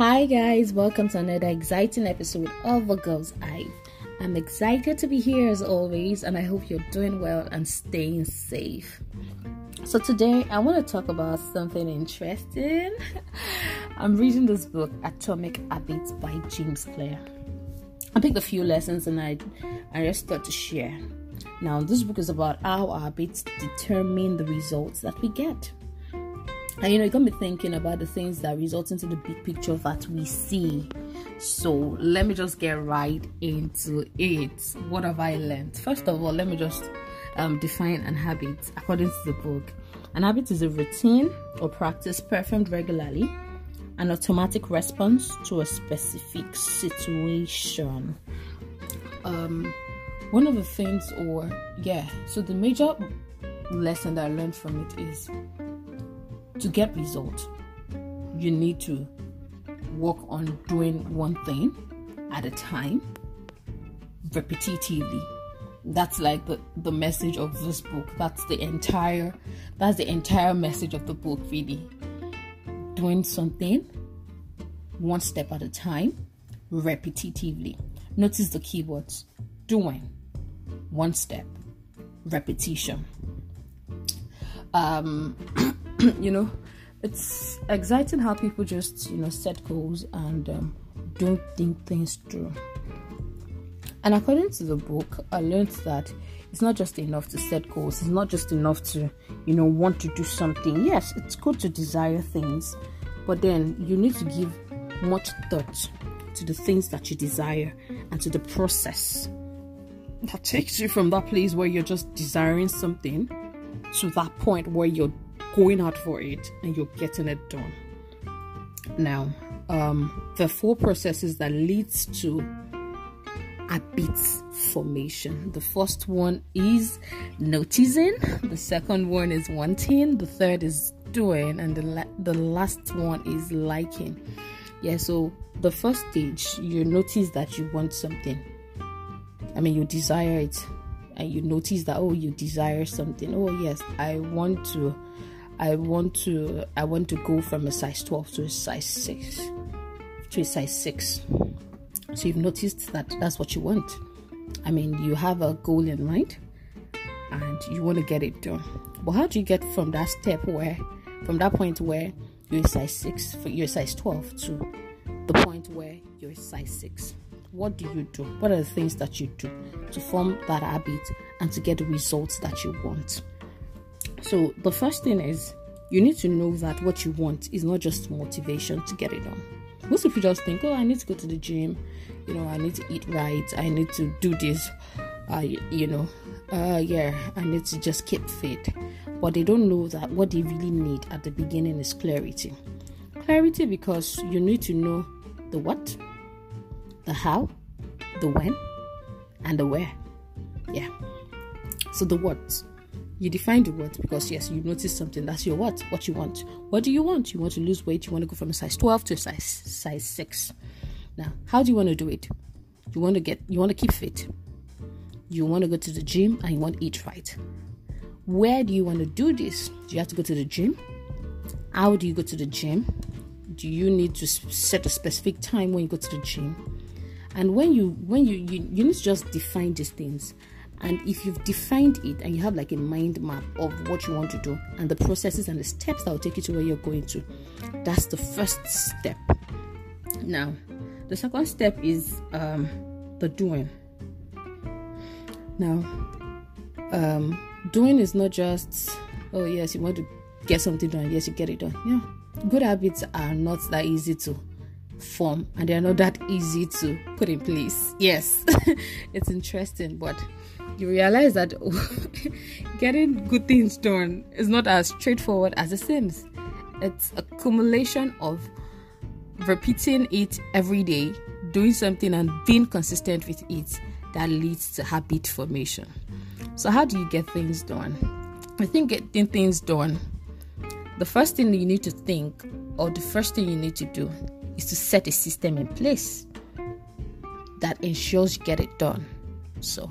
Hi, guys, welcome to another exciting episode of A Girl's Eye. I'm excited to be here as always, and I hope you're doing well and staying safe. So, today I want to talk about something interesting. I'm reading this book, Atomic Habits by James Clear. I picked a few lessons and I, I just thought to share. Now, this book is about how our habits determine the results that we get. And you know, it got me thinking about the things that result into the big picture that we see. So let me just get right into it. What have I learned? First of all, let me just um, define an habit according to the book. An habit is a routine or practice performed regularly, an automatic response to a specific situation. Um, one of the things, or yeah, so the major lesson that I learned from it is to get results, you need to work on doing one thing at a time repetitively. That's like the, the message of this book. That's the entire that's the entire message of the book really. Doing something one step at a time repetitively. Notice the keywords. Doing one step. Repetition. Um you know, it's exciting how people just, you know, set goals and um, don't think things through. And according to the book, I learned that it's not just enough to set goals, it's not just enough to, you know, want to do something. Yes, it's good to desire things, but then you need to give much thought to the things that you desire and to the process that takes you from that place where you're just desiring something to that point where you're going out for it and you're getting it done. Now, um, the four processes that leads to habit formation. The first one is noticing, the second one is wanting, the third is doing, and the la- the last one is liking. Yeah, so the first stage, you notice that you want something. I mean, you desire it, and you notice that oh, you desire something. Oh yes, I want to I want to I want to go from a size 12 to a size 6 to a size 6. So you've noticed that that's what you want. I mean, you have a goal in mind and you want to get it done. But how do you get from that step where from that point where you're size 6 for you're size 12 to the point where you're size 6? What do you do? What are the things that you do to form that habit and to get the results that you want? So, the first thing is you need to know that what you want is not just motivation to get it done. Most people just think, oh, I need to go to the gym, you know, I need to eat right, I need to do this, I, you know, uh, yeah, I need to just keep fit. But they don't know that what they really need at the beginning is clarity. Clarity because you need to know the what, the how, the when, and the where. Yeah. So the what you define the what because yes, you notice something. That's your what? What you want. What do you want? You want to lose weight. You want to go from a size 12 to a size size 6. Now, how do you want to do it? You want to get you want to keep fit. You want to go to the gym and you want to eat right. Where do you want to do this? Do you have to go to the gym? How do you go to the gym? Do you need to set a specific time when you go to the gym? And when you when you you, you need to just define these things and if you've defined it and you have like a mind map of what you want to do and the processes and the steps that will take you to where you're going to, that's the first step. Now, the second step is um, the doing. Now, um, doing is not just, oh, yes, you want to get something done, yes, you get it done. Yeah, good habits are not that easy to form and they're not that easy to put in place. Yes, it's interesting, but you realize that getting good things done is not as straightforward as it seems. It's accumulation of repeating it every day, doing something and being consistent with it that leads to habit formation. So, how do you get things done? I think getting things done, the first thing you need to think, or the first thing you need to do, is to set a system in place that ensures you get it done. So,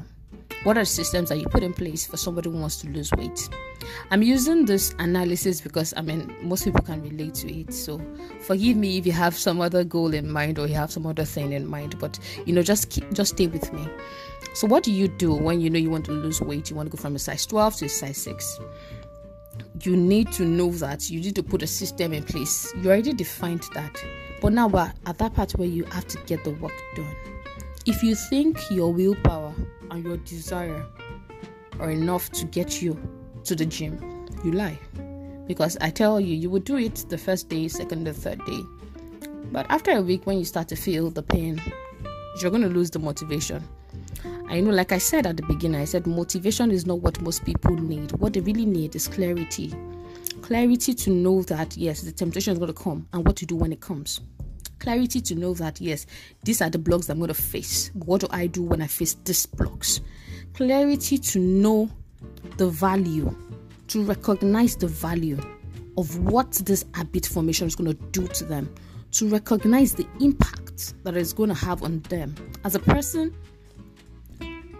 what are systems that you put in place for somebody who wants to lose weight? I'm using this analysis because I mean most people can relate to it. So forgive me if you have some other goal in mind or you have some other thing in mind, but you know just keep, just stay with me. So what do you do when you know you want to lose weight? You want to go from a size 12 to a size 6. You need to know that you need to put a system in place. You already defined that. But now we're at that part where you have to get the work done. If you think your willpower and your desire are enough to get you to the gym, you lie. Because I tell you, you will do it the first day, second, the third day. But after a week, when you start to feel the pain, you're going to lose the motivation. I know, like I said at the beginning, I said motivation is not what most people need. What they really need is clarity. Clarity to know that, yes, the temptation is going to come and what to do when it comes. Clarity to know that, yes, these are the blocks I'm going to face. What do I do when I face these blocks? clarity to know the value, to recognize the value of what this habit formation is going to do to them, to recognize the impact that it's going to have on them as a person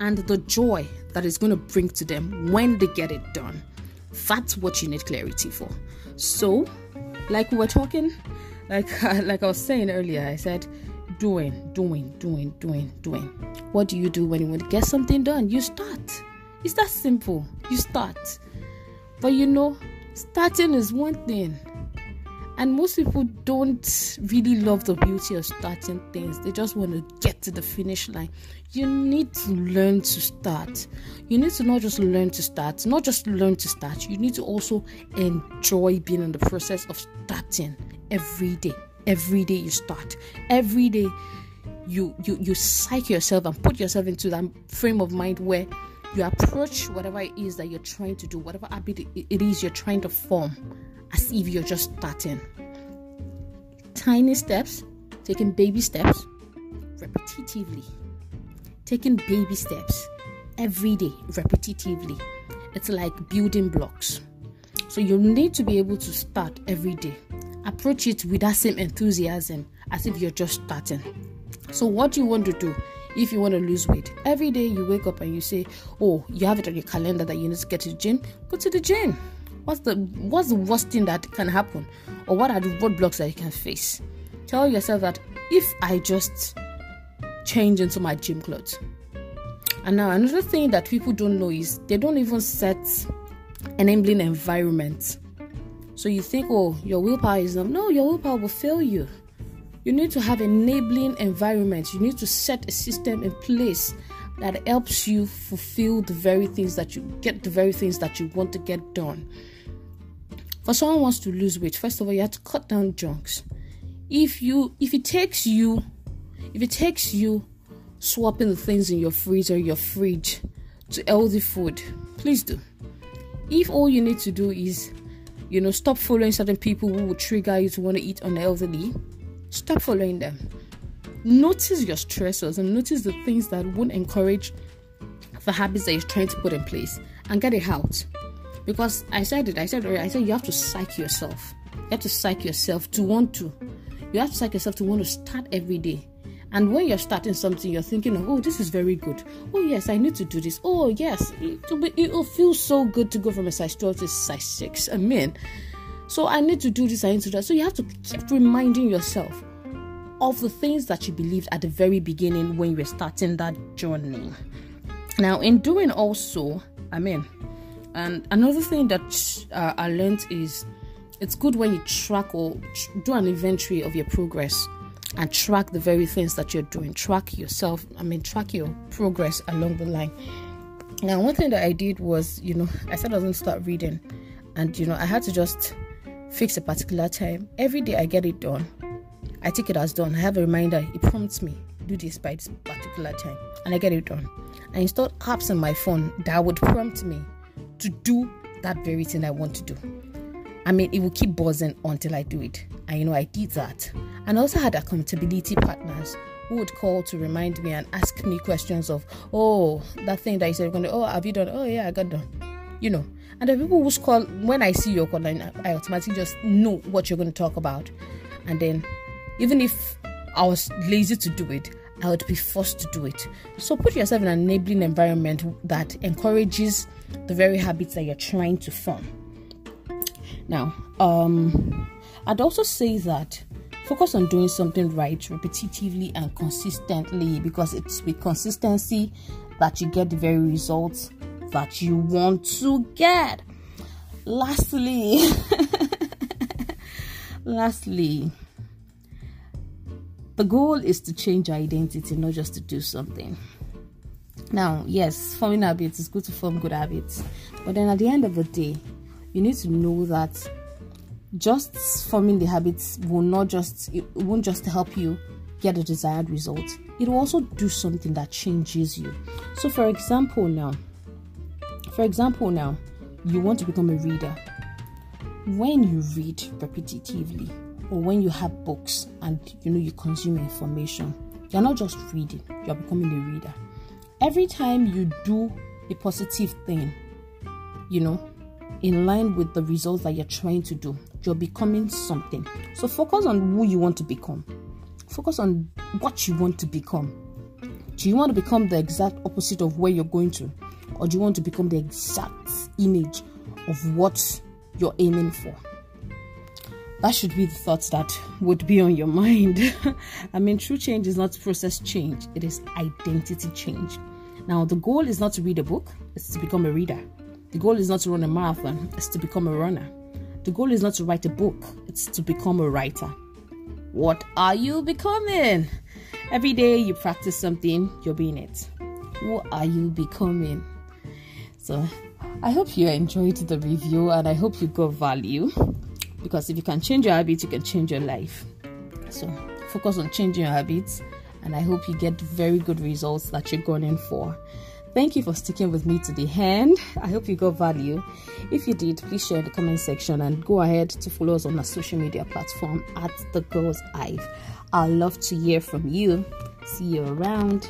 and the joy that it's going to bring to them when they get it done. That's what you need clarity for. So, like we were talking, like like I was saying earlier, I said doing, doing, doing, doing, doing. What do you do when you want to get something done? You start. It's that simple. You start. But you know, starting is one thing. And most people don't really love the beauty of starting things. They just want to get to the finish line. You need to learn to start. You need to not just learn to start, not just learn to start. You need to also enjoy being in the process of starting every day every day you start every day you you you psych yourself and put yourself into that frame of mind where you approach whatever it is that you're trying to do whatever habit it is you're trying to form as if you're just starting tiny steps taking baby steps repetitively taking baby steps every day repetitively it's like building blocks so you need to be able to start every day approach it with that same enthusiasm as if you're just starting. So, what you want to do if you want to lose weight? Every day you wake up and you say, Oh, you have it on your calendar that you need to get to the gym, go to the gym. What's the what's the worst thing that can happen? Or what are the roadblocks that you can face? Tell yourself that if I just change into my gym clothes. And now another thing that people don't know is they don't even set enabling environment so you think, oh, your willpower is not. No, your willpower will fail you. You need to have enabling environment. You need to set a system in place that helps you fulfill the very things that you get the very things that you want to get done. For someone wants to lose weight, first of all, you have to cut down junks. If you if it takes you if it takes you swapping the things in your freezer, your fridge to healthy food, please do. If all you need to do is you know, stop following certain people who will trigger you to want to eat unhealthily. Stop following them. Notice your stressors and notice the things that won't encourage the habits that you're trying to put in place and get it out. Because I said it, I said I said you have to psych yourself. You have to psych yourself to want to. You have to psych yourself to want to start every day. And when you're starting something, you're thinking oh, this is very good. Oh, yes, I need to do this. Oh, yes, it'll, be, it'll feel so good to go from a size 12 to size 6. I mean, so I need to do this, I need to do that. So you have to keep reminding yourself of the things that you believed at the very beginning when you were starting that journey. Now, in doing also, I mean, and another thing that uh, I learned is it's good when you track or do an inventory of your progress and track the very things that you're doing. Track yourself, I mean, track your progress along the line. Now, one thing that I did was, you know, I said I was going to start reading, and, you know, I had to just fix a particular time. Every day I get it done, I take it as done. I have a reminder, it prompts me, do this by this particular time, and I get it done. I installed apps on my phone that would prompt me to do that very thing I want to do. I mean, it will keep buzzing until I do it. And you know, I did that. And I also had accountability partners who would call to remind me and ask me questions of, oh, that thing that you said you're going to, oh, have you done? Oh, yeah, I got done. You know, and the people who call, when I see your call, I, I automatically just know what you're going to talk about. And then, even if I was lazy to do it, I would be forced to do it. So put yourself in an enabling environment that encourages the very habits that you're trying to form. Now, um, I'd also say that focus on doing something right repetitively and consistently because it's with consistency that you get the very results that you want to get. Lastly, lastly, the goal is to change your identity, not just to do something. Now, yes, forming habits is good to form good habits, but then at the end of the day, you need to know that just forming the habits will not just it won't just help you get the desired result. It will also do something that changes you. So, for example, now, for example, now, you want to become a reader. When you read repetitively, or when you have books and you know you consume information, you're not just reading, you're becoming a reader. Every time you do a positive thing, you know, in line with the results that you're trying to do, you're becoming something. So focus on who you want to become. Focus on what you want to become. Do you want to become the exact opposite of where you're going to? Or do you want to become the exact image of what you're aiming for? That should be the thoughts that would be on your mind. I mean, true change is not process change, it is identity change. Now, the goal is not to read a book, it's to become a reader. The goal is not to run a marathon, it's to become a runner. The goal is not to write a book, it's to become a writer. What are you becoming? Every day you practice something, you're being it. What are you becoming? So, I hope you enjoyed the review and I hope you got value because if you can change your habits, you can change your life. So focus on changing your habits, and I hope you get very good results that you're going in for. Thank you for sticking with me to the end. I hope you got value. If you did, please share in the comment section and go ahead to follow us on our social media platform at the Girls Hive. I'd love to hear from you. See you around.